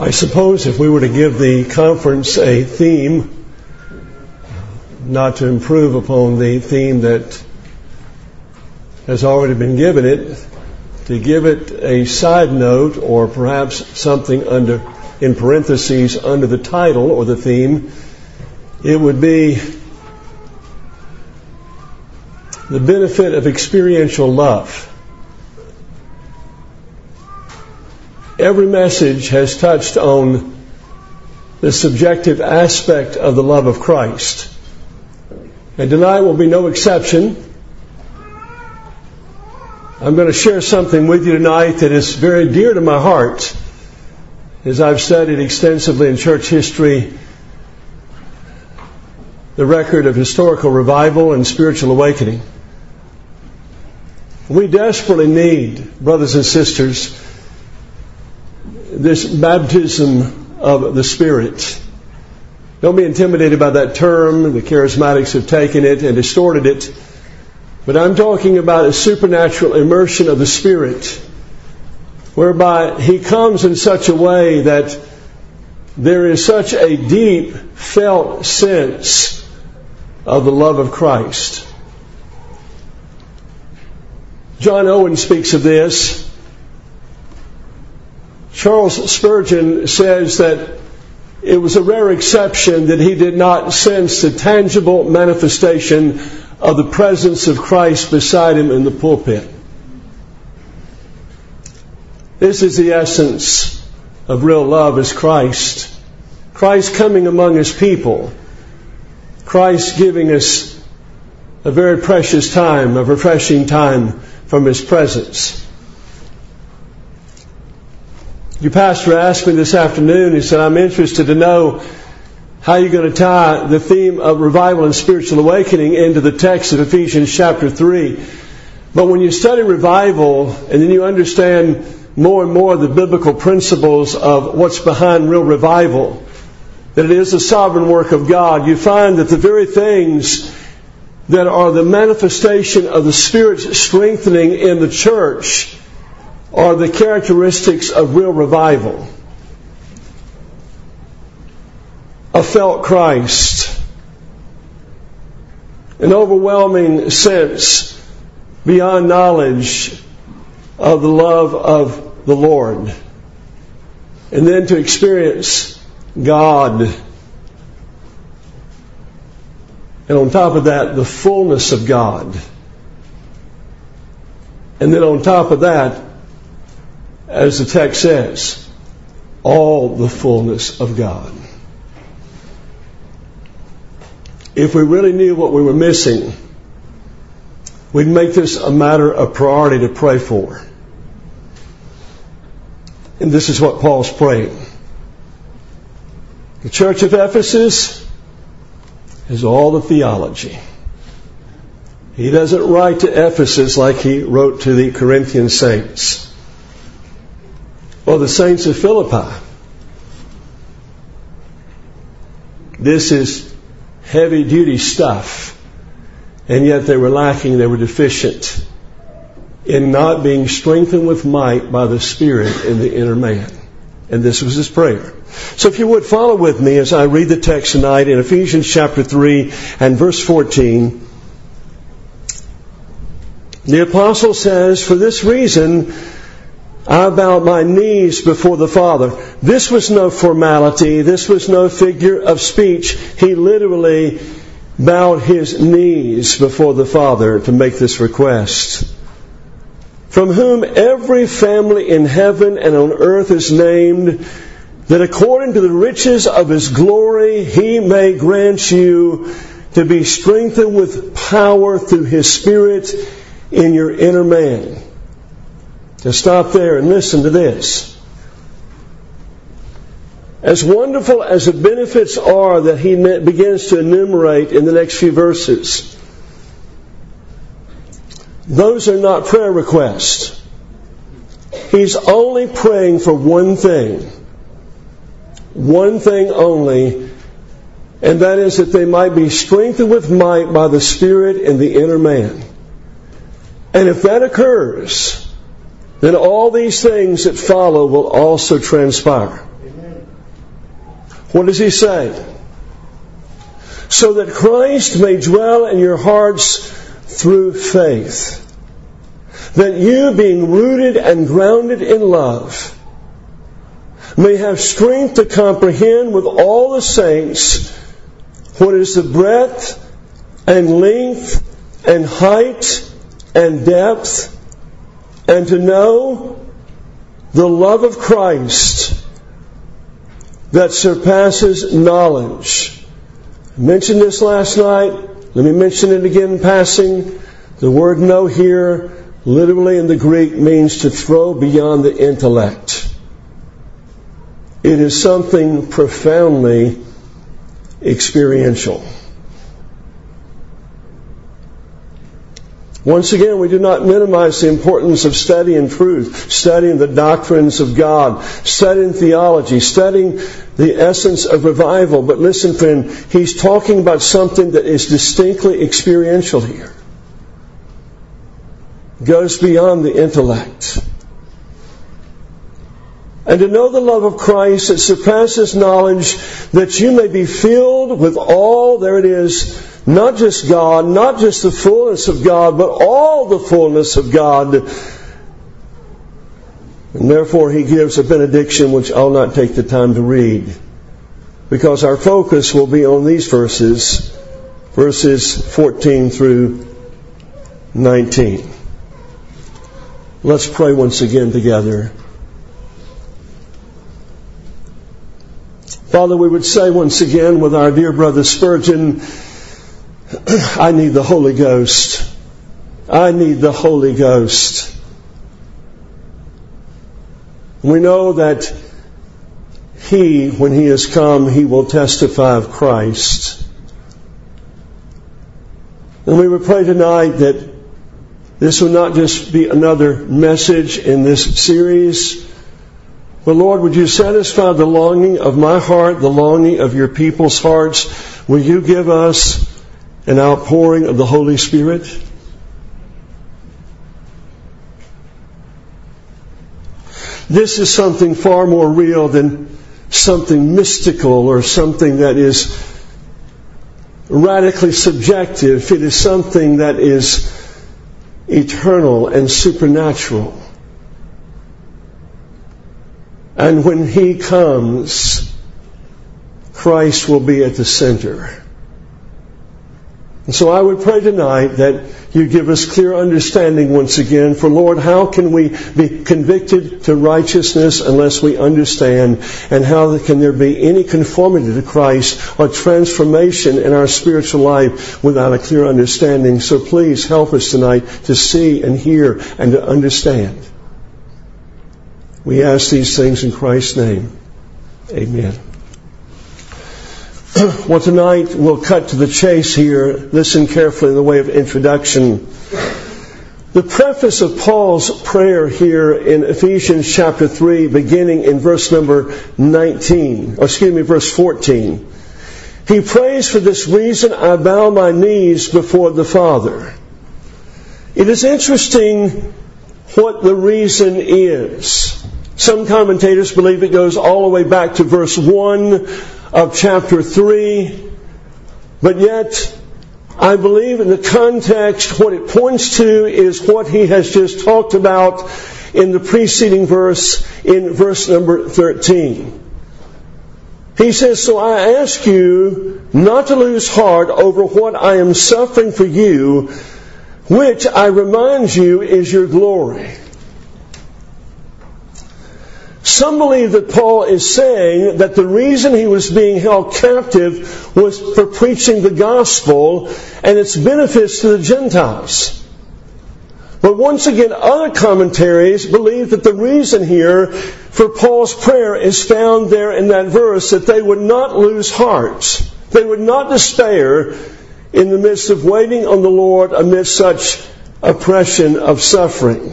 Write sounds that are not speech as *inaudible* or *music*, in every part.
I suppose if we were to give the conference a theme, not to improve upon the theme that has already been given it, to give it a side note or perhaps something under in parentheses under the title or the theme, it would be the benefit of experiential love. Every message has touched on the subjective aspect of the love of Christ. And tonight will be no exception. I'm going to share something with you tonight that is very dear to my heart as I've studied extensively in church history the record of historical revival and spiritual awakening. We desperately need, brothers and sisters, this baptism of the Spirit. Don't be intimidated by that term. The charismatics have taken it and distorted it. But I'm talking about a supernatural immersion of the Spirit, whereby He comes in such a way that there is such a deep felt sense of the love of Christ. John Owen speaks of this Charles Spurgeon says that it was a rare exception that he did not sense the tangible manifestation of the presence of Christ beside him in the pulpit. This is the essence of real love is Christ. Christ coming among his people. Christ giving us a very precious time, a refreshing time from his presence. Your pastor asked me this afternoon, he said, I'm interested to know how you're going to tie the theme of revival and spiritual awakening into the text of Ephesians chapter 3. But when you study revival and then you understand more and more the biblical principles of what's behind real revival, that it is the sovereign work of God, you find that the very things that are the manifestation of the Spirit's strengthening in the church are the characteristics of real revival. A felt Christ, an overwhelming sense beyond knowledge of the love of the Lord, and then to experience God. And on top of that, the fullness of God. And then on top of that, as the text says, all the fullness of God. If we really knew what we were missing, we'd make this a matter of priority to pray for. And this is what Paul's praying. The church of Ephesus has all the theology. He doesn't write to Ephesus like he wrote to the Corinthian saints or the saints of Philippi. This is heavy duty stuff. And yet they were lacking, they were deficient in not being strengthened with might by the Spirit in the inner man. And this was his prayer. So if you would follow with me as I read the text tonight in Ephesians chapter 3 and verse 14. The apostle says, For this reason, I bowed my knees before the Father. This was no formality. This was no figure of speech. He literally bowed his knees before the Father to make this request. From whom every family in heaven and on earth is named, that according to the riches of his glory he may grant you to be strengthened with power through his Spirit in your inner man to stop there and listen to this. As wonderful as the benefits are that he begins to enumerate in the next few verses, those are not prayer requests. He's only praying for one thing. One thing only, and that is that they might be strengthened with might by the Spirit in the inner man. And if that occurs, then all these things that follow will also transpire. What does he say? So that Christ may dwell in your hearts through faith. That you, being rooted and grounded in love, may have strength to comprehend with all the saints what is the breadth and length and height and depth, and to know the love of Christ that surpasses knowledge. I mentioned this last night. Let me mention it again in passing. The word know here, literally in the Greek, means to throw beyond the intellect. It is something profoundly experiential. Once again, we do not minimize the importance of studying truth, studying the doctrines of God, studying theology, studying the essence of revival. But listen, friend, he's talking about something that is distinctly experiential here. Goes beyond the intellect. And to know the love of Christ that surpasses knowledge, that you may be filled with all, there it is, not just God, not just the fullness of God, but all the fullness of God. And therefore, he gives a benediction which I'll not take the time to read, because our focus will be on these verses, verses 14 through 19. Let's pray once again together. Father, we would say once again with our dear brother Spurgeon, *clears throat* I need the Holy Ghost. I need the Holy Ghost. We know that He, when He has come, He will testify of Christ. And we would pray tonight that this will not just be another message in this series, but Lord, would you satisfy the longing of my heart, the longing of your people's hearts? Will you give us an outpouring of the Holy Spirit? This is something far more real than something mystical or something that is radically subjective. It is something that is eternal and supernatural. And when He comes, Christ will be at the center. And so I would pray tonight that you give us clear understanding once again. For Lord, how can we be convicted to righteousness unless we understand? And how can there be any conformity to Christ or transformation in our spiritual life without a clear understanding? So please help us tonight to see and hear and to understand. We ask these things in Christ's name. Amen. *clears throat* well, tonight we'll cut to the chase here. Listen carefully in the way of introduction. The preface of Paul's prayer here in Ephesians chapter 3, beginning in verse number 19, or excuse me, verse 14. He prays, For this reason I bow my knees before the Father. It is interesting what the reason is. Some commentators believe it goes all the way back to verse 1 of chapter 3, but yet I believe in the context what it points to is what he has just talked about in the preceding verse, in verse number 13. He says, So I ask you not to lose heart over what I am suffering for you, which I remind you is your glory. Some believe that Paul is saying that the reason he was being held captive was for preaching the gospel and its benefits to the Gentiles. But once again, other commentaries believe that the reason here for Paul's prayer is found there in that verse that they would not lose heart. They would not despair in the midst of waiting on the Lord amidst such oppression of suffering.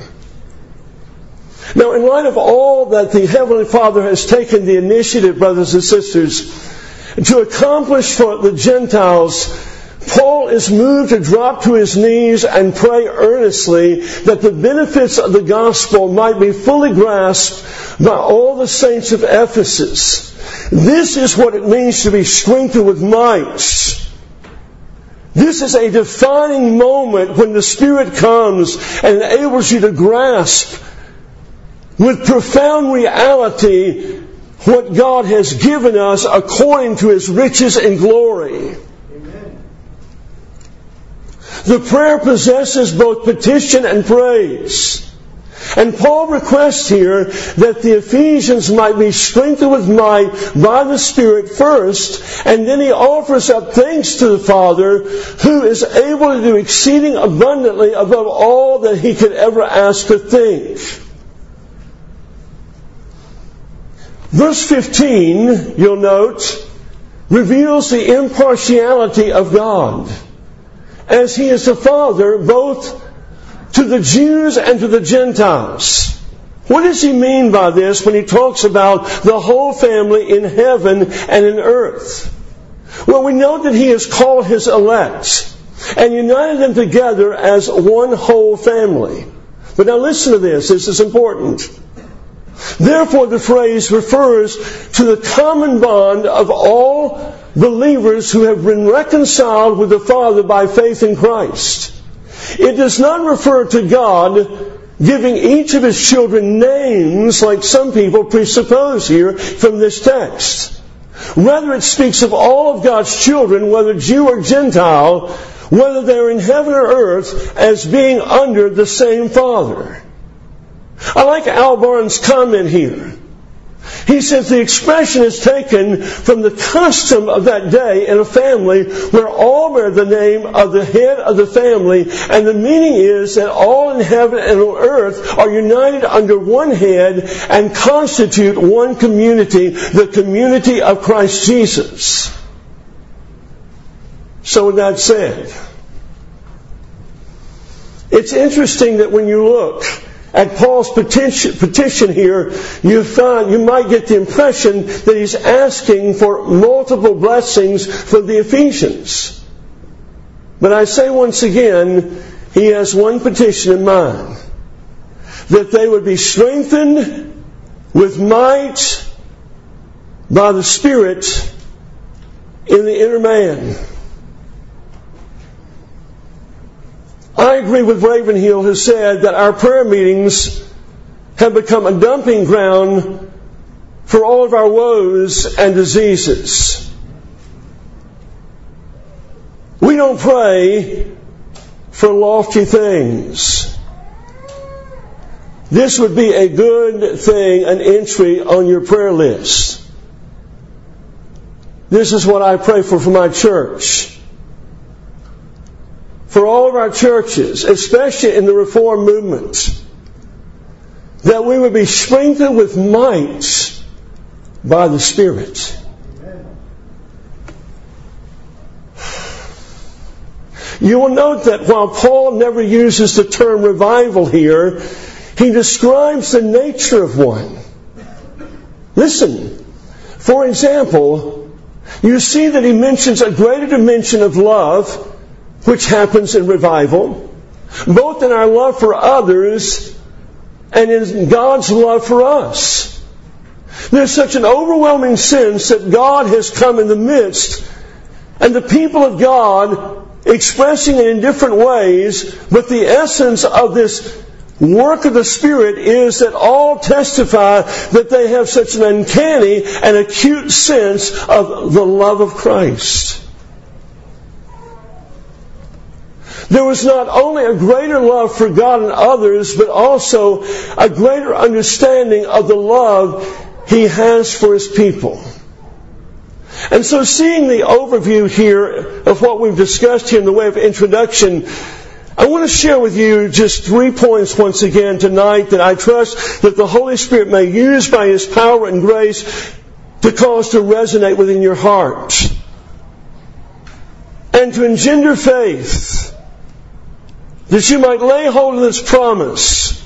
Now, in light of all that the Heavenly Father has taken the initiative, brothers and sisters, to accomplish for the Gentiles Paul is moved to drop to his knees and pray earnestly that the benefits of the gospel might be fully grasped by all the saints of Ephesus. This is what it means to be strengthened with might. This is a defining moment when the Spirit comes and enables you to grasp with profound reality what God has given us according to His riches and glory. Amen. The prayer possesses both petition and praise. And Paul requests here that the Ephesians might be strengthened with might by the Spirit first, and then he offers up thanks to the Father who is able to do exceeding abundantly above all that he could ever ask or think. Verse 15, you'll note, reveals the impartiality of God as he is the Father both to the Jews and to the Gentiles. What does he mean by this when he talks about the whole family in heaven and in earth? Well, we know that he has called his elect and united them together as one whole family. But now listen to this, this is important. Therefore, the phrase refers to the common bond of all believers who have been reconciled with the Father by faith in Christ. It does not refer to God giving each of his children names like some people presuppose here from this text. Rather, it speaks of all of God's children, whether Jew or Gentile, whether they're in heaven or earth, as being under the same Father. I like Al Barnes' comment here. He says the expression is taken from the custom of that day in a family where all bear the name of the head of the family, and the meaning is that all in heaven and on earth are united under one head and constitute one community, the community of Christ Jesus. So with that said, it's interesting that when you look at Paul's petition, petition here, you find, you might get the impression that he's asking for multiple blessings for the Ephesians. But I say once again, he has one petition in mind. That they would be strengthened with might by the Spirit in the inner man. I agree with Ravenhill who said that our prayer meetings have become a dumping ground for all of our woes and diseases. We don't pray for lofty things. This would be a good thing, an entry on your prayer list. This is what I pray for for my church for all of our churches, especially in the Reform movement, that we would be strengthened with might by the Spirit. You will note that while Paul never uses the term revival here, he describes the nature of one. Listen, for example, you see that he mentions a greater dimension of love which happens in revival, both in our love for others and in God's love for us. There's such an overwhelming sense that God has come in the midst, and the people of God expressing it in different ways, but the essence of this work of the Spirit is that all testify that they have such an uncanny and acute sense of the love of Christ. There was not only a greater love for God and others, but also a greater understanding of the love He has for His people. And so seeing the overview here of what we've discussed here in the way of introduction, I want to share with you just three points once again tonight that I trust that the Holy Spirit may use by His power and grace to cause to resonate within your heart and to engender faith that you might lay hold of this promise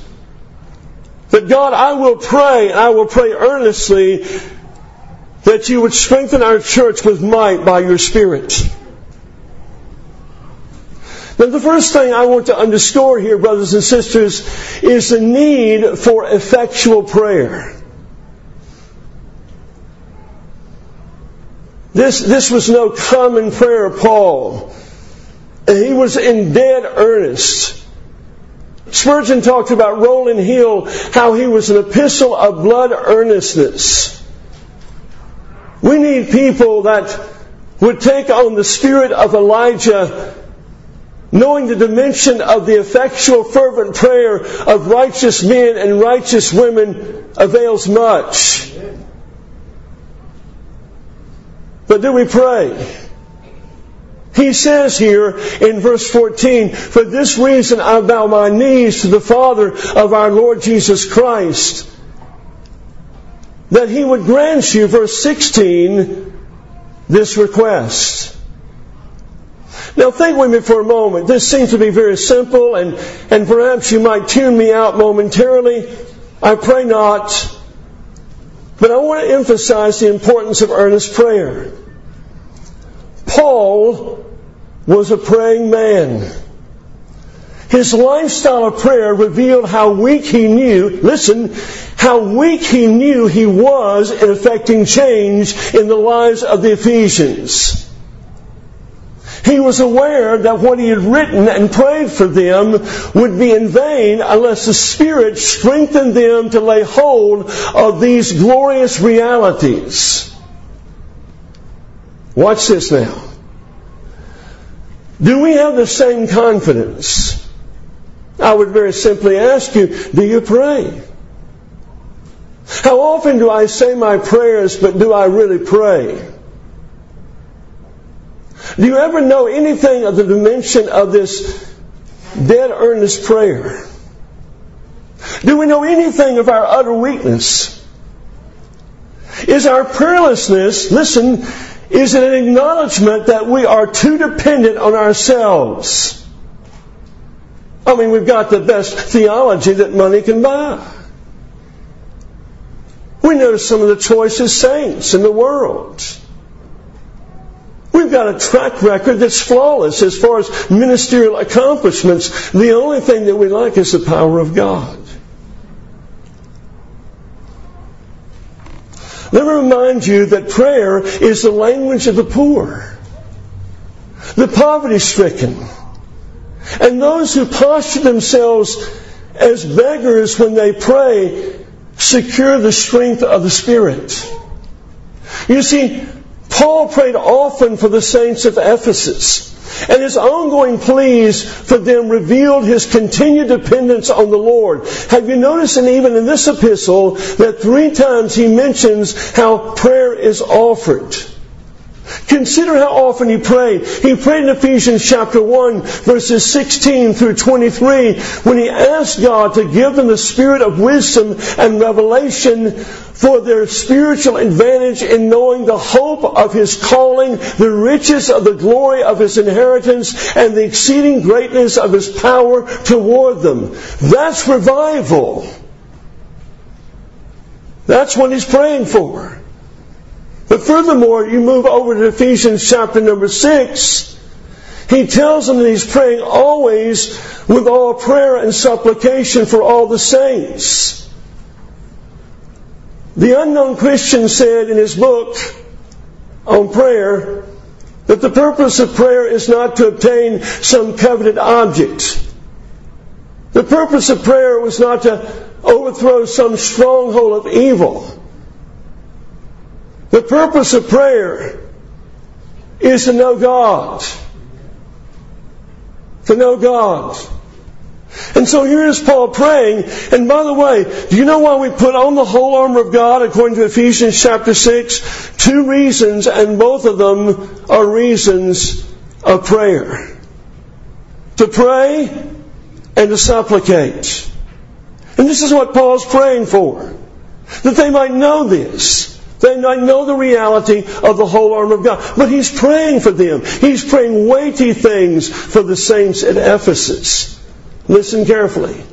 that God, I will pray, and I will pray earnestly that you would strengthen our church with might by your Spirit. Now, the first thing I want to underscore here, brothers and sisters, is the need for effectual prayer. This, this was no common prayer Paul. He was in dead earnest. Spurgeon talked about Rowland Hill, how he was an epistle of blood earnestness. We need people that would take on the spirit of Elijah, knowing the dimension of the effectual, fervent prayer of righteous men and righteous women avails much. But do we pray? He says here in verse 14, For this reason I bow my knees to the Father of our Lord Jesus Christ, that he would grant you, verse 16, this request. Now think with me for a moment. This seems to be very simple and, and perhaps you might tune me out momentarily. I pray not. But I want to emphasize the importance of earnest prayer. Paul was a praying man. His lifestyle of prayer revealed how weak he knew, listen, how weak he knew he was in effecting change in the lives of the Ephesians. He was aware that what he had written and prayed for them would be in vain unless the Spirit strengthened them to lay hold of these glorious realities. Watch this now. Do we have the same confidence? I would very simply ask you, do you pray? How often do I say my prayers, but do I really pray? Do you ever know anything of the dimension of this dead earnest prayer? Do we know anything of our utter weakness? Is our prayerlessness, listen, is an acknowledgement that we are too dependent on ourselves. I mean, we've got the best theology that money can buy. We know some of the choicest saints in the world. We've got a track record that's flawless as far as ministerial accomplishments. The only thing that we like is the power of God. Let me remind you that prayer is the language of the poor, the poverty stricken, and those who posture themselves as beggars when they pray secure the strength of the Spirit. You see, Paul prayed often for the saints of Ephesus. And his ongoing pleas for them revealed his continued dependence on the Lord. Have you noticed, and even in this epistle, that three times he mentions how prayer is offered? Consider how often he prayed. He prayed in Ephesians chapter 1 verses 16 through 23 when he asked God to give them the spirit of wisdom and revelation for their spiritual advantage in knowing the hope of his calling, the riches of the glory of his inheritance, and the exceeding greatness of his power toward them. That's revival. That's what he's praying for. But furthermore, you move over to Ephesians chapter number 6. He tells them that he's praying always with all prayer and supplication for all the saints. The unknown Christian said in his book on prayer that the purpose of prayer is not to obtain some coveted object. The purpose of prayer was not to overthrow some stronghold of evil. The purpose of prayer is to know God. To know God. And so here is Paul praying. And by the way, do you know why we put on the whole armor of God according to Ephesians chapter 6? Two reasons, and both of them are reasons of prayer. To pray and to supplicate. And this is what Paul's praying for. That they might know this. They might know the reality of the whole armor of God. But he's praying for them. He's praying weighty things for the saints at Ephesus. Listen carefully.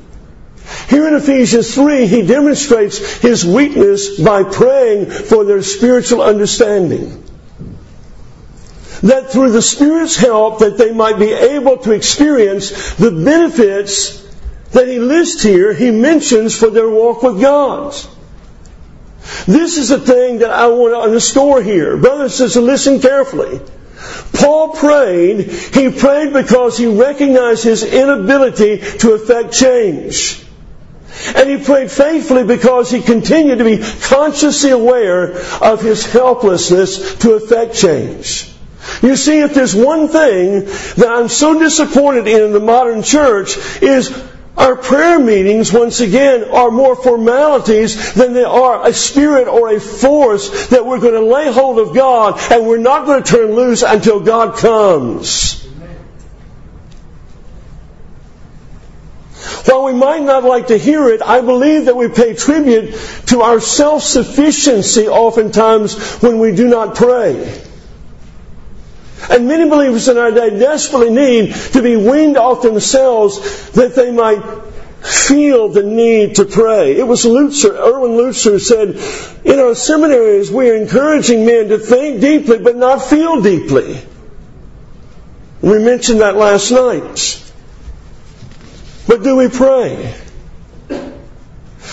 Here in Ephesians 3, he demonstrates his weakness by praying for their spiritual understanding. that through the Spirit's help that they might be able to experience the benefits that he lists here, he mentions for their walk with God. This is the thing that I want to underscore here. Brothers and sisters, listen carefully. Paul prayed, he prayed because he recognized his inability to effect change. And he prayed faithfully because he continued to be consciously aware of his helplessness to effect change. You see, if there's one thing that I'm so disappointed in in the modern church is our prayer meetings, once again, are more formalities than they are a spirit or a force that we're going to lay hold of God and we're not going to turn loose until God comes. While we might not like to hear it, I believe that we pay tribute to our self-sufficiency oftentimes when we do not pray. And many believers in our day desperately need to be weaned off themselves that they might feel the need to pray. It was Lutzer, Erwin Lutzer who said, in our seminaries we are encouraging men to think deeply but not feel deeply. We mentioned that last night. But do we pray?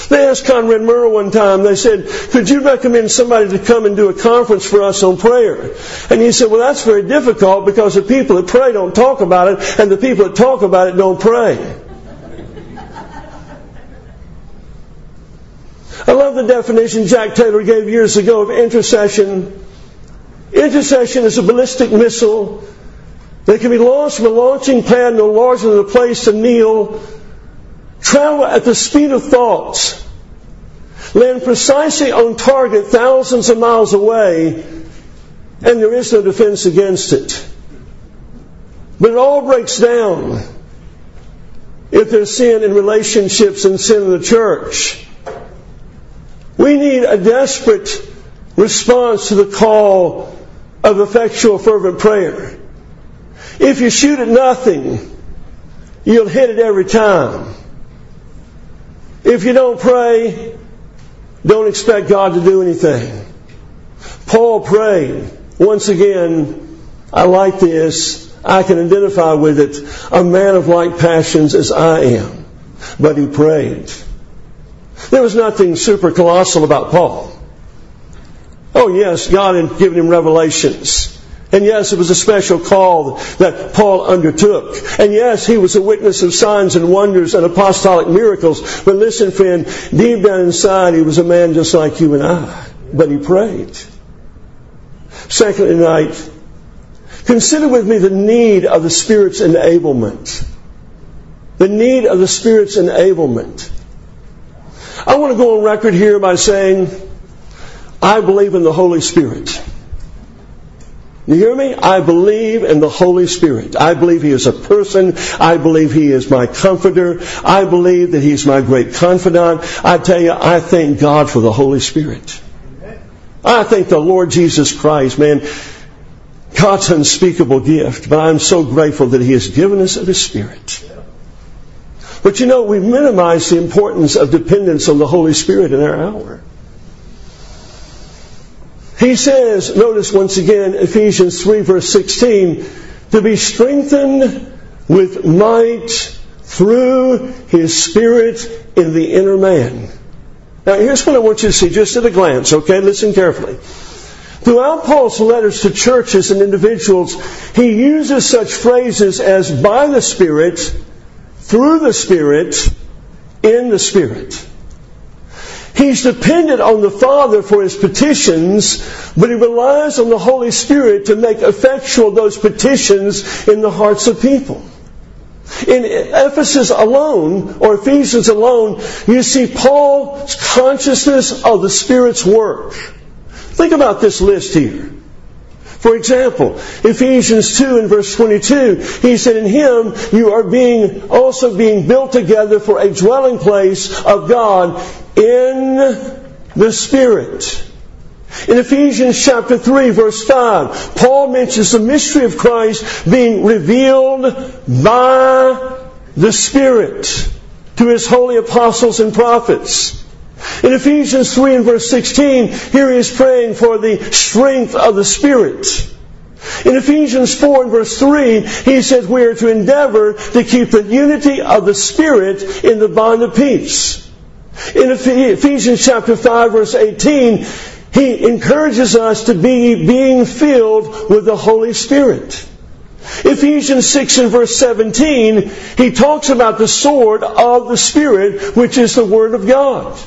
They asked Conrad Murrow one time, they said, could you recommend somebody to come and do a conference for us on prayer? And he said, well, that's very difficult because the people that pray don't talk about it, and the people that talk about it don't pray. I love the definition Jack Taylor gave years ago of intercession. Intercession is a ballistic missile that can be launched from a launching pad no larger than a place to kneel travel at the speed of thought, land precisely on target thousands of miles away, and there is no defense against it. But it all breaks down if there's sin in relationships and sin in the church. We need a desperate response to the call of effectual fervent prayer. If you shoot at nothing, you'll hit it every time. If you don't pray, don't expect God to do anything. Paul prayed. Once again, I like this. I can identify with it. A man of like passions as I am. But he prayed. There was nothing super colossal about Paul. Oh yes, God had given him revelations. And yes, it was a special call that Paul undertook. And yes, he was a witness of signs and wonders and apostolic miracles. But listen, friend, deep down inside, he was a man just like you and I. But he prayed. Secondly, tonight, consider with me the need of the Spirit's enablement. The need of the Spirit's enablement. I want to go on record here by saying, I believe in the Holy Spirit. You hear me? I believe in the Holy Spirit. I believe He is a person. I believe He is my comforter. I believe that He's my great confidant. I tell you, I thank God for the Holy Spirit. I thank the Lord Jesus Christ, man, God's unspeakable gift. But I'm so grateful that He has given us of His Spirit. But you know, we minimize the importance of dependence on the Holy Spirit in our hour. He says, notice once again, Ephesians 3 verse 16, to be strengthened with might through His Spirit in the inner man. Now here's what I want you to see just at a glance, okay? Listen carefully. Throughout Paul's letters to churches and individuals, he uses such phrases as by the Spirit, through the Spirit, in the Spirit. He's dependent on the Father for his petitions, but he relies on the Holy Spirit to make effectual those petitions in the hearts of people. In Ephesus alone, or Ephesians alone, you see Paul's consciousness of the Spirit's work. Think about this list here. For example, Ephesians 2 and verse 22, he said, In him you are being, also being built together for a dwelling place of God in the Spirit. In Ephesians chapter 3 verse 5, Paul mentions the mystery of Christ being revealed by the Spirit to his holy apostles and prophets. In Ephesians 3 and verse 16, here he is praying for the strength of the Spirit. In Ephesians 4 and verse 3, he says we are to endeavor to keep the unity of the Spirit in the bond of peace. In Ephesians chapter 5 verse 18, he encourages us to be being filled with the Holy Spirit. Ephesians 6 and verse 17, he talks about the sword of the Spirit, which is the Word of God.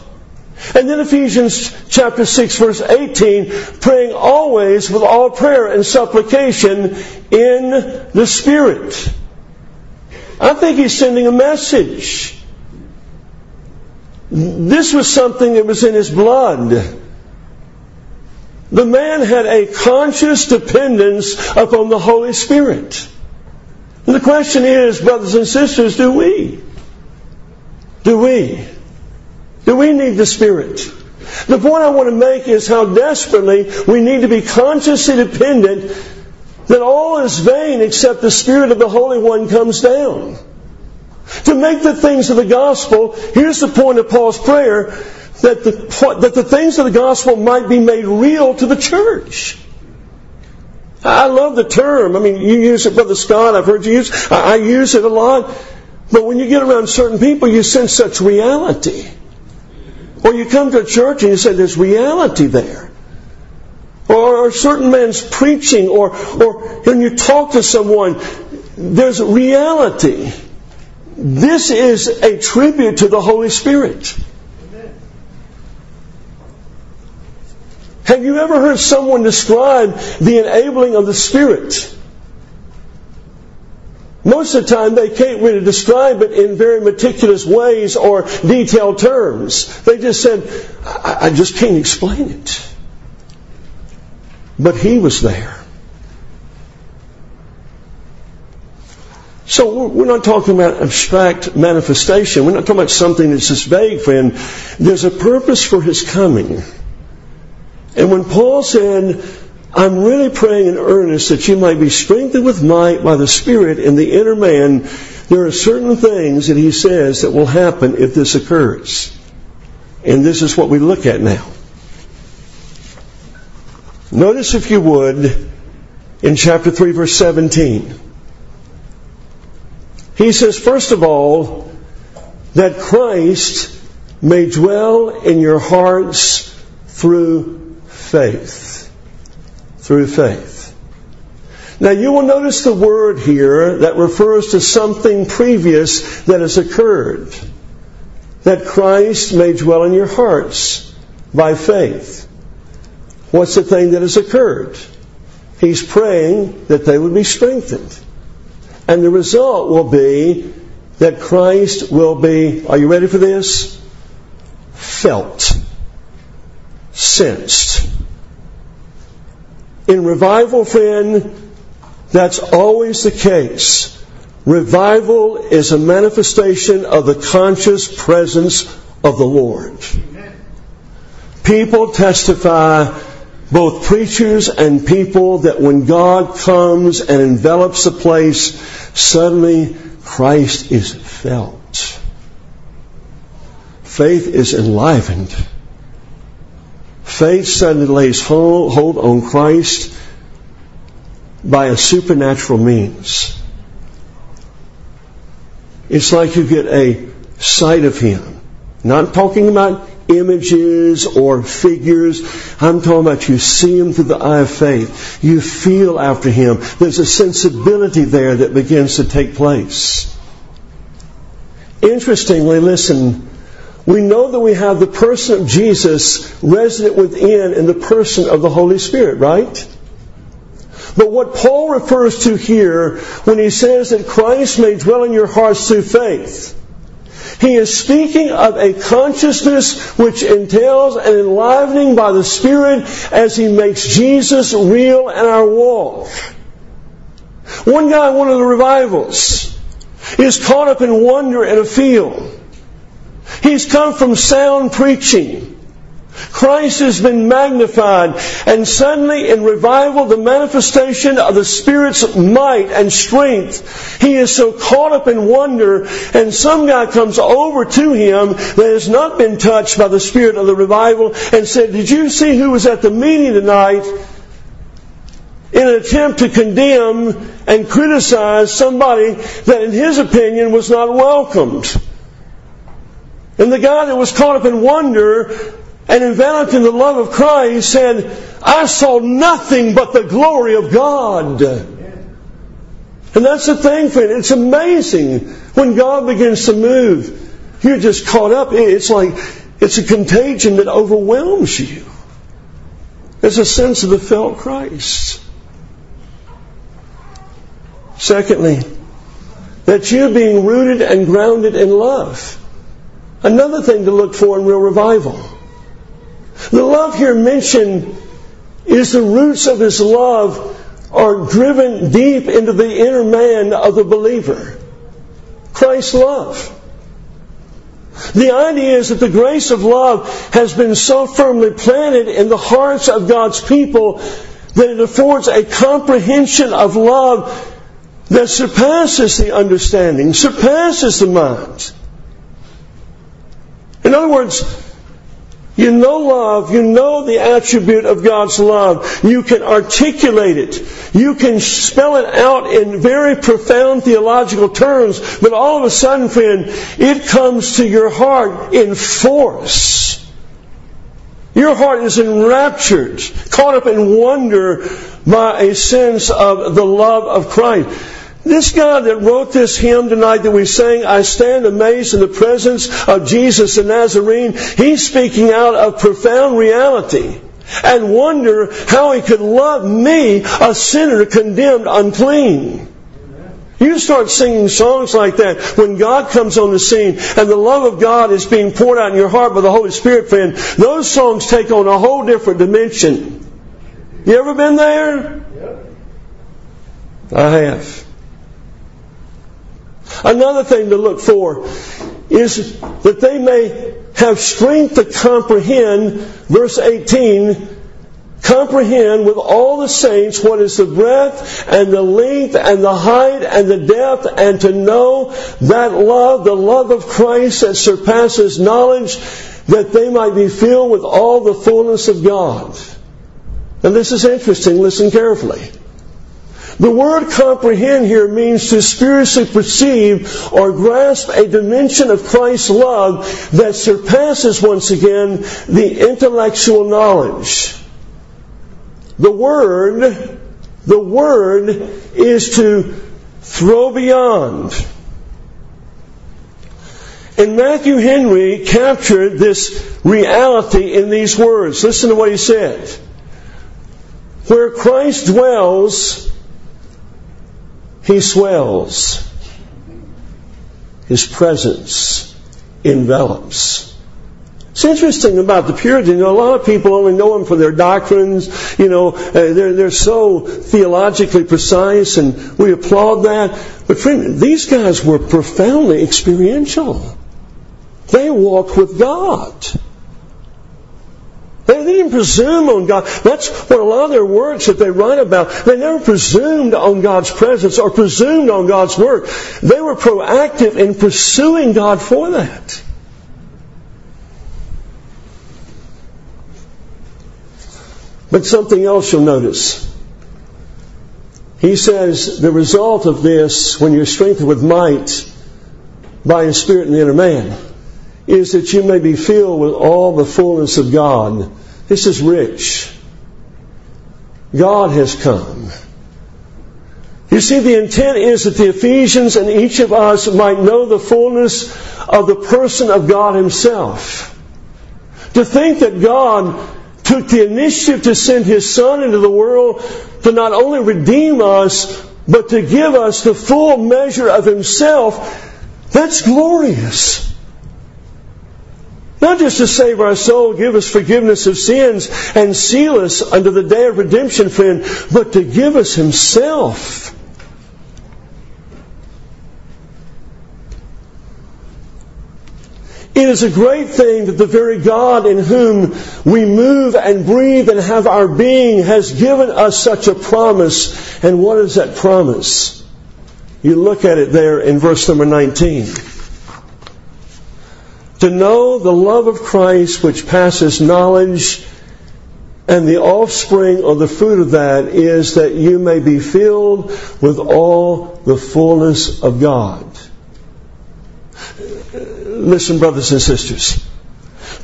And then Ephesians chapter 6 verse 18, praying always with all prayer and supplication in the Spirit. I think he's sending a message. This was something that was in his blood. The man had a conscious dependence upon the Holy Spirit. And the question is, brothers and sisters, do we? Do we? Do we need the Spirit? The point I want to make is how desperately we need to be consciously dependent that all is vain except the Spirit of the Holy One comes down. To make the things of the gospel, here's the point of Paul's prayer, that the, that the things of the gospel might be made real to the church. I love the term. I mean, you use it, Brother Scott. I've heard you use. I use it a lot. But when you get around certain people, you sense such reality. Or you come to a church and you say, "There's reality there." Or a certain man's preaching, or or when you talk to someone, there's reality. This is a tribute to the Holy Spirit. Have you ever heard someone describe the enabling of the Spirit? Most of the time, they can't really describe it in very meticulous ways or detailed terms. They just said, I, I just can't explain it. But he was there. So we're not talking about abstract manifestation. We're not talking about something that's just vague, friend. There's a purpose for his coming. And when Paul said, I'm really praying in earnest that you might be strengthened with might by the Spirit in the inner man, there are certain things that he says that will happen if this occurs. And this is what we look at now. Notice, if you would, in chapter 3, verse 17. He says, first of all, that Christ may dwell in your hearts through faith. Through faith. Now you will notice the word here that refers to something previous that has occurred. That Christ may dwell in your hearts by faith. What's the thing that has occurred? He's praying that they would be strengthened. And the result will be that Christ will be, are you ready for this? Felt. Sensed. In revival, friend, that's always the case. Revival is a manifestation of the conscious presence of the Lord. People testify, both preachers and people, that when God comes and envelops a place, suddenly Christ is felt. Faith is enlivened Faith suddenly lays hold on Christ by a supernatural means. It's like you get a sight of Him. Not talking about images or figures. I'm talking about you see Him through the eye of faith. You feel after Him. There's a sensibility there that begins to take place. Interestingly, listen, we know that we have the person of Jesus resident within in the person of the Holy Spirit, right? But what Paul refers to here when he says that Christ may dwell in your hearts through faith, he is speaking of a consciousness which entails an enlivening by the Spirit as he makes Jesus real in our walk. One guy, one of the revivals, is caught up in wonder in a field. He's come from sound preaching. Christ has been magnified, and suddenly in revival, the manifestation of the Spirit's might and strength, he is so caught up in wonder, and some guy comes over to him that has not been touched by the Spirit of the revival and said, Did you see who was at the meeting tonight? in an attempt to condemn and criticize somebody that in his opinion was not welcomed. And the guy that was caught up in wonder and enveloped in the love of Christ said, I saw nothing but the glory of God. And that's the thing, friend. It's amazing when God begins to move. You're just caught up. It's like, it's a contagion that overwhelms you. There's a sense of the felt Christ. Secondly, that you're being rooted and grounded in love. Another thing to look for in real revival. The love here mentioned is the roots of his love are driven deep into the inner man of the believer. Christ's love. The idea is that the grace of love has been so firmly planted in the hearts of God's people that it affords a comprehension of love that surpasses the understanding, surpasses the mind. In other words, you know love. You know the attribute of God's love. You can articulate it. You can spell it out in very profound theological terms. But all of a sudden, friend, it comes to your heart in force. Your heart is enraptured, caught up in wonder by a sense of the love of Christ. This guy that wrote this hymn tonight that we sang, I stand amazed in the presence of Jesus the Nazarene, he's speaking out of profound reality and wonder how he could love me, a sinner condemned unclean. You start singing songs like that when God comes on the scene and the love of God is being poured out in your heart by the Holy Spirit, friend. Those songs take on a whole different dimension. You ever been there? I have. Another thing to look for is that they may have strength to comprehend, verse 18, comprehend with all the saints what is the breadth and the length and the height and the depth and to know that love, the love of Christ that surpasses knowledge, that they might be filled with all the fullness of God. And this is interesting. Listen carefully. The word comprehend here means to spiritually perceive or grasp a dimension of Christ's love that surpasses once again the intellectual knowledge. The word, the word is to throw beyond. And Matthew Henry captured this reality in these words. Listen to what he said. Where Christ dwells, he swells. His presence envelops. It's interesting about the Puritans. You know, a lot of people only know them for their doctrines. You know, uh, they're, they're so theologically precise, and we applaud that. But friend, these guys were profoundly experiential. They walked with God. They, didn't presume on God. That's what a lot of their works that they write about. They never presumed on God's presence or presumed on God's work. They were proactive in pursuing God for that. But something else you'll notice. He says the result of this, when you're strengthened with might by His Spirit in the inner man, is that you may be filled with all the fullness of God. This is rich. God has come. You see, the intent is that the Ephesians and each of us might know the fullness of the person of God Himself. To think that God took the initiative to send His Son into the world to not only redeem us, but to give us the full measure of Himself, that's glorious. Not just to save our soul, give us forgiveness of sins, and seal us unto the day of redemption, friend, but to give us Himself. It is a great thing that the very God in whom we move and breathe and have our being has given us such a promise. And what is that promise? You look at it there in verse number 19 to know the love of Christ which passes knowledge, And the offspring or the fruit of that is that you may be filled with all the fullness of God. Listen, brothers and sisters.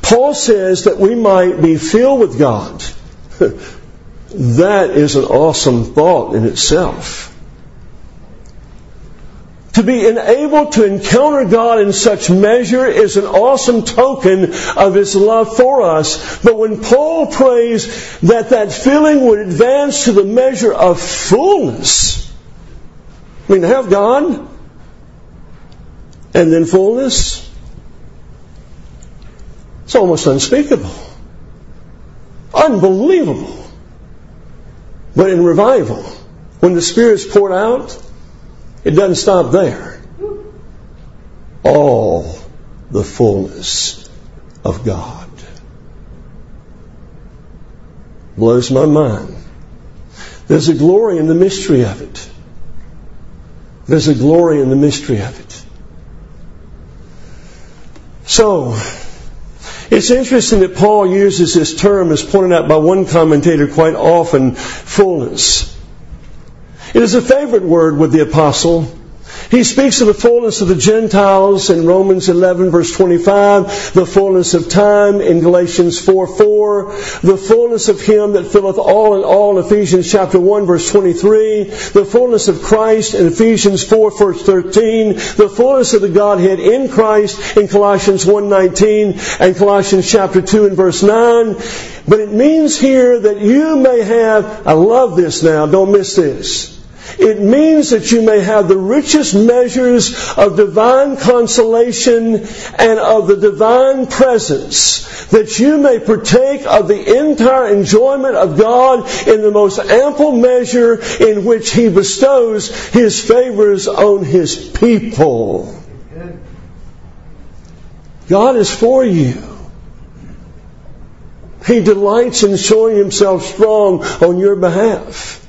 Paul says that we might be filled with God. *laughs* that is an awesome thought in itself. To be enabled to encounter God in such measure is an awesome token of His love for us. But when Paul prays that that feeling would advance to the measure of fullness, I mean, have God and then fullness, it's almost unspeakable. Unbelievable. But in revival, when the Spirit is poured out, it doesn't stop there. All the fullness of God. Blows my mind. There's a glory in the mystery of it. There's a glory in the mystery of it. So, it's interesting that Paul uses this term as pointed out by one commentator quite often, fullness. It is a favorite word with the apostle. He speaks of the fullness of the Gentiles in Romans 11 verse 25, the fullness of time in Galatians 4 4, the fullness of Him that filleth all in all Ephesians chapter 1 verse 23, the fullness of Christ in Ephesians 4 verse 13, the fullness of the Godhead in Christ in Colossians 1 19 and Colossians chapter 2 and verse 9. But it means here that you may have, I love this now, don't miss this. It means that you may have the richest measures of divine consolation and of the divine presence. That you may partake of the entire enjoyment of God in the most ample measure in which He bestows His favors on His people. God is for you. He delights in showing Himself strong on your behalf.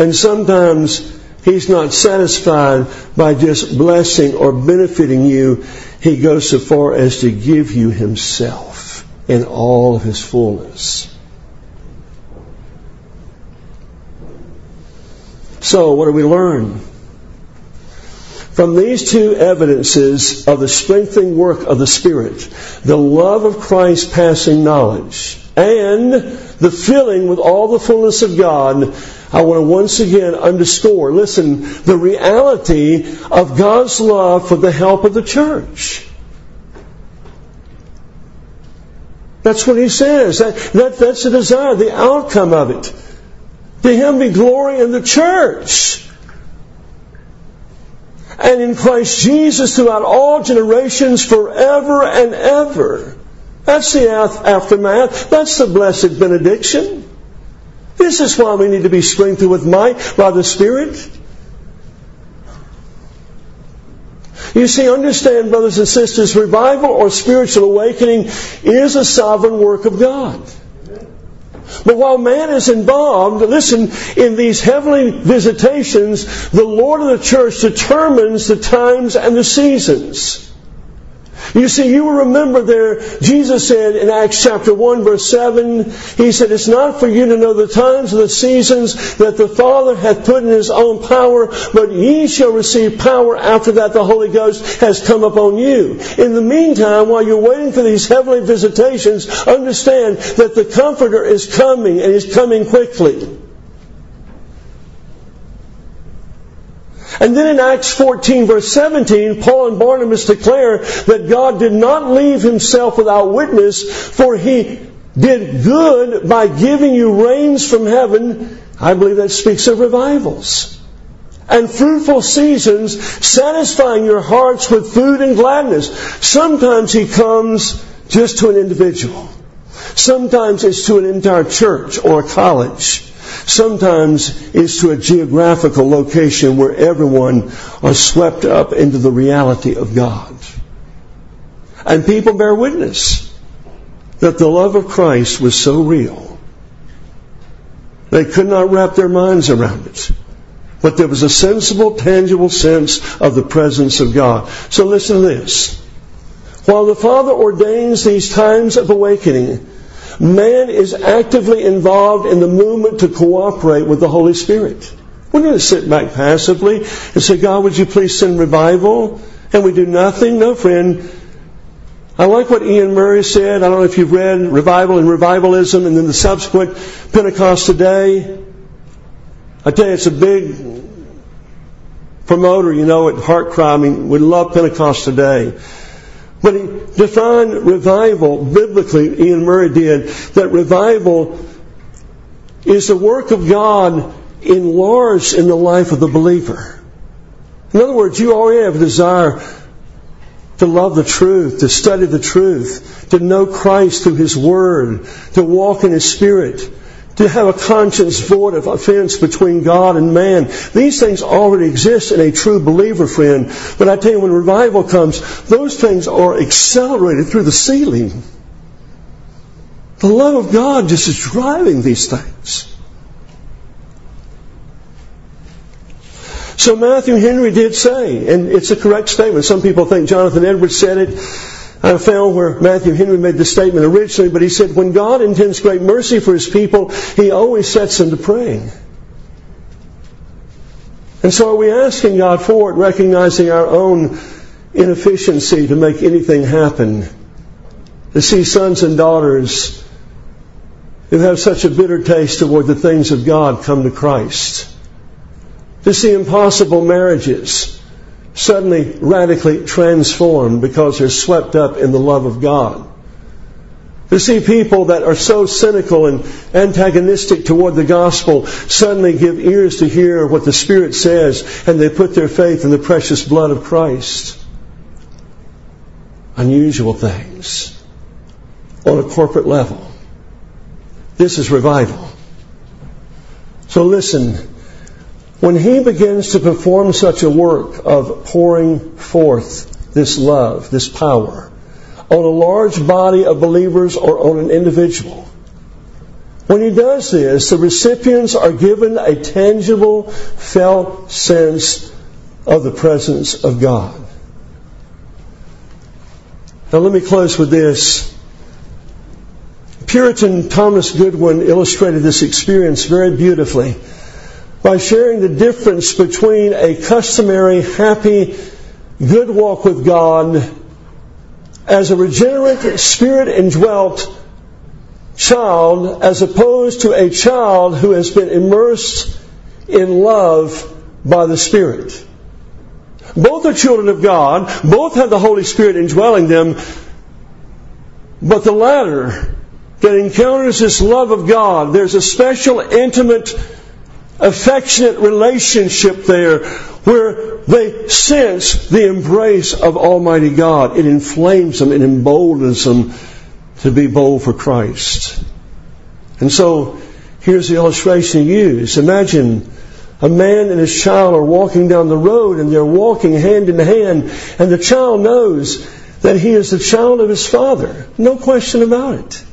And sometimes He's not satisfied by just blessing or benefiting you. He goes so far as to give you Himself in all of His fullness. So, what do we learn? From these two evidences of the strengthening work of the Spirit, the love of Christ passing knowledge, and the filling with all the fullness of God, I want to once again underscore, listen, the reality of God's love for the help of the church. That's what he says. That, that, that's the desire, the outcome of it. To him be glory in the church. And in Christ Jesus throughout all generations forever and ever. That's the aftermath. That's the blessed benediction. This is why we need to be strengthened with might by the Spirit. You see, understand, brothers and sisters, revival or spiritual awakening is a sovereign work of God. But while man is involved, listen, in these heavenly visitations, the Lord of the church determines the times and the seasons. You see, you will remember there, Jesus said in Acts chapter 1 verse 7, He said, It's not for you to know the times and the seasons that the Father hath put in His own power, but ye shall receive power after that the Holy Ghost has come upon you. In the meantime, while you're waiting for these heavenly visitations, understand that the Comforter is coming and He's coming quickly. And then in Acts 14 verse 17, Paul and Barnabas declare that God did not leave himself without witness, for he did good by giving you rains from heaven. I believe that speaks of revivals. And fruitful seasons, satisfying your hearts with food and gladness. Sometimes he comes just to an individual. Sometimes it's to an entire church or a college sometimes is to a geographical location where everyone are swept up into the reality of God. And people bear witness that the love of Christ was so real. They could not wrap their minds around it. But there was a sensible, tangible sense of the presence of God. So listen to this. While the Father ordains these times of awakening, man is actively involved in the movement to cooperate with the Holy Spirit. We're going to sit back passively and say, God, would you please send revival? And we do nothing? No, friend. I like what Iain Murray said. I don't know if you've read Revival and Revivalism and then the subsequent Pentecost today. I tell you, it's a big promoter, you know, at HeartCry. I mean, we love Pentecost today. But he defined revival biblically, Iain Murray did, that revival is the work of God enlarged in the life of the believer. In other words, you already have a desire to love the truth, to study the truth, to know Christ through His Word, to walk in His Spirit, to have a conscience void of offense between God and man. These things already exist in a true believer, friend. But I tell you, when revival comes, those things are accelerated through the ceiling. The love of God just is driving these things. So Matthew Henry did say, and it's a correct statement. Some people think Jonathan Edwards said it. I found where Matthew Henry made the statement originally, but he said, when God intends great mercy for his people, he always sets them to praying. And so are we asking God for it, recognizing our own inefficiency to make anything happen? To see sons and daughters who have such a bitter taste toward the things of God come to Christ. To see impossible marriages suddenly radically transformed because they're swept up in the love of God. To see people that are so cynical and antagonistic toward the gospel suddenly give ears to hear what the Spirit says and they put their faith in the precious blood of Christ. Unusual things on a corporate level. This is revival. So listen, when he begins to perform such a work of pouring forth this love, this power, on a large body of believers or on an individual, when he does this, the recipients are given a tangible, felt sense of the presence of God. Now let me close with this. Puritan Thomas Goodwin illustrated this experience very beautifully by sharing the difference between a customary, happy, good walk with God as a regenerate, spirit indwelt child as opposed to a child who has been immersed in love by the Spirit. Both are children of God. Both have the Holy Spirit indwelling them. But the latter that encounters this love of God, there's a special, intimate affectionate relationship there where they sense the embrace of Almighty God. It inflames them, it emboldens them to be bold for Christ. And so, here's the illustration used. Imagine a man and his child are walking down the road and they're walking hand in hand and the child knows that he is the child of his father. No question about it.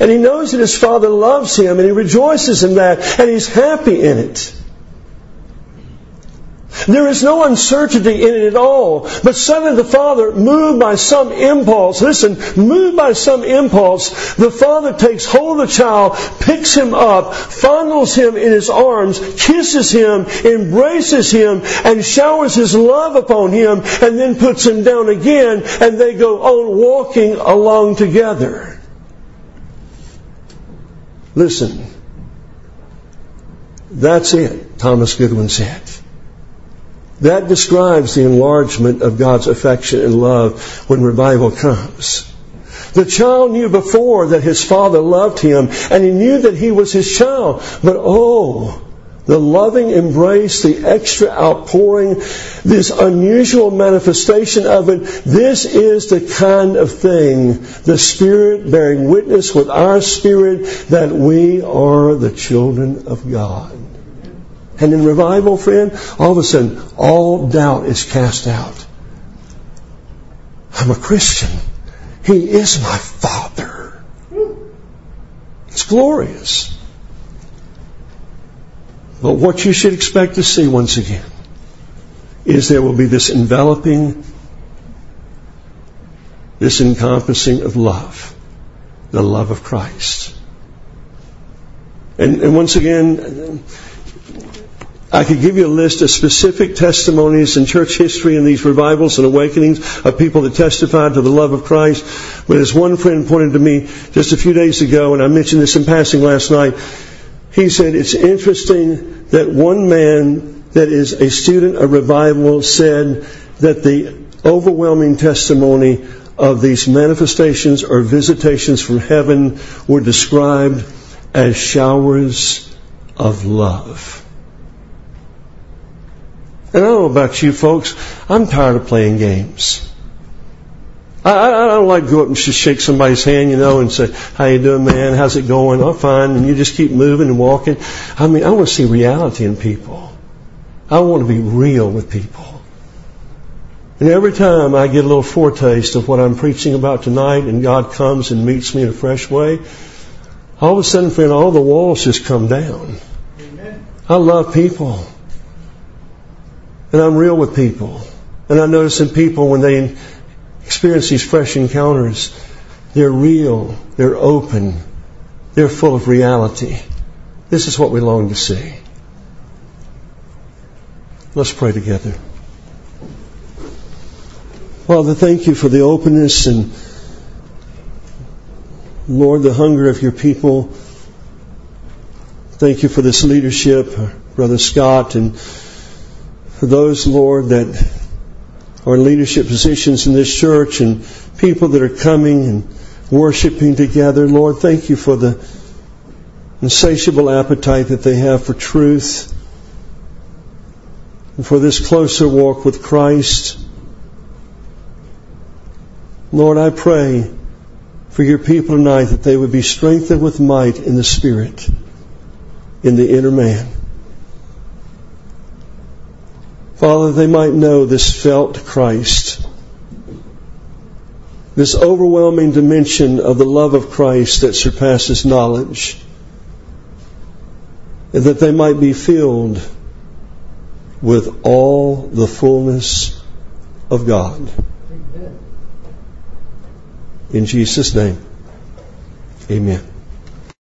And he knows that his father loves him and he rejoices in that and he's happy in it. There is no uncertainty in it at all. But suddenly the father, moved by some impulse, listen, moved by some impulse, the father takes hold of the child, picks him up, fondles him in his arms, kisses him, embraces him, and showers his love upon him, and then puts him down again, and they go on walking along together. Listen, that's it, Thomas Goodwin said. That describes the enlargement of God's affection and love when revival comes. The child knew before that his father loved him, and he knew that he was his child. But oh, the loving embrace, the extra outpouring, this unusual manifestation of it, this is the kind of thing, the Spirit bearing witness with our spirit that we are the children of God. And in revival, friend, all of a sudden, all doubt is cast out. I'm a Christian. He is my Father. It's glorious. But what you should expect to see once again is there will be this enveloping, this encompassing of love the love of Christ. And, and once again, I could give you a list of specific testimonies in church history and these revivals and awakenings of people that testified to the love of Christ. But as one friend pointed to me just a few days ago, and I mentioned this in passing last night, he said, it's interesting that one man that is a student of revival said that the overwhelming testimony of these manifestations or visitations from heaven were described as showers of love. And I don't know about you folks, I'm tired of playing games. I, I, don't like to go up and just shake somebody's hand, you know, and say, how you doing, man? How's it going? I'm fine. And you just keep moving and walking. I mean, I want to see reality in people. I want to be real with people. And every time I get a little foretaste of what I'm preaching about tonight and God comes and meets me in a fresh way, all of a sudden, friend, all the walls just come down. Amen. I love people. And I'm real with people. And I notice in people when they experience these fresh encounters, they're real, they're open, they're full of reality. This is what we long to see. Let's pray together. Father, thank you for the openness and, Lord, the hunger of your people. Thank you for this leadership, Brother Scott, and for those, Lord, that are in leadership positions in this church and people that are coming and worshiping together. Lord, thank you for the insatiable appetite that they have for truth and for this closer walk with Christ. Lord, I pray for your people tonight that they would be strengthened with might in the Spirit, in the inner man. Father, they might know this felt Christ, this overwhelming dimension of the love of Christ that surpasses knowledge, and that they might be filled with all the fullness of God. In Jesus' name, amen.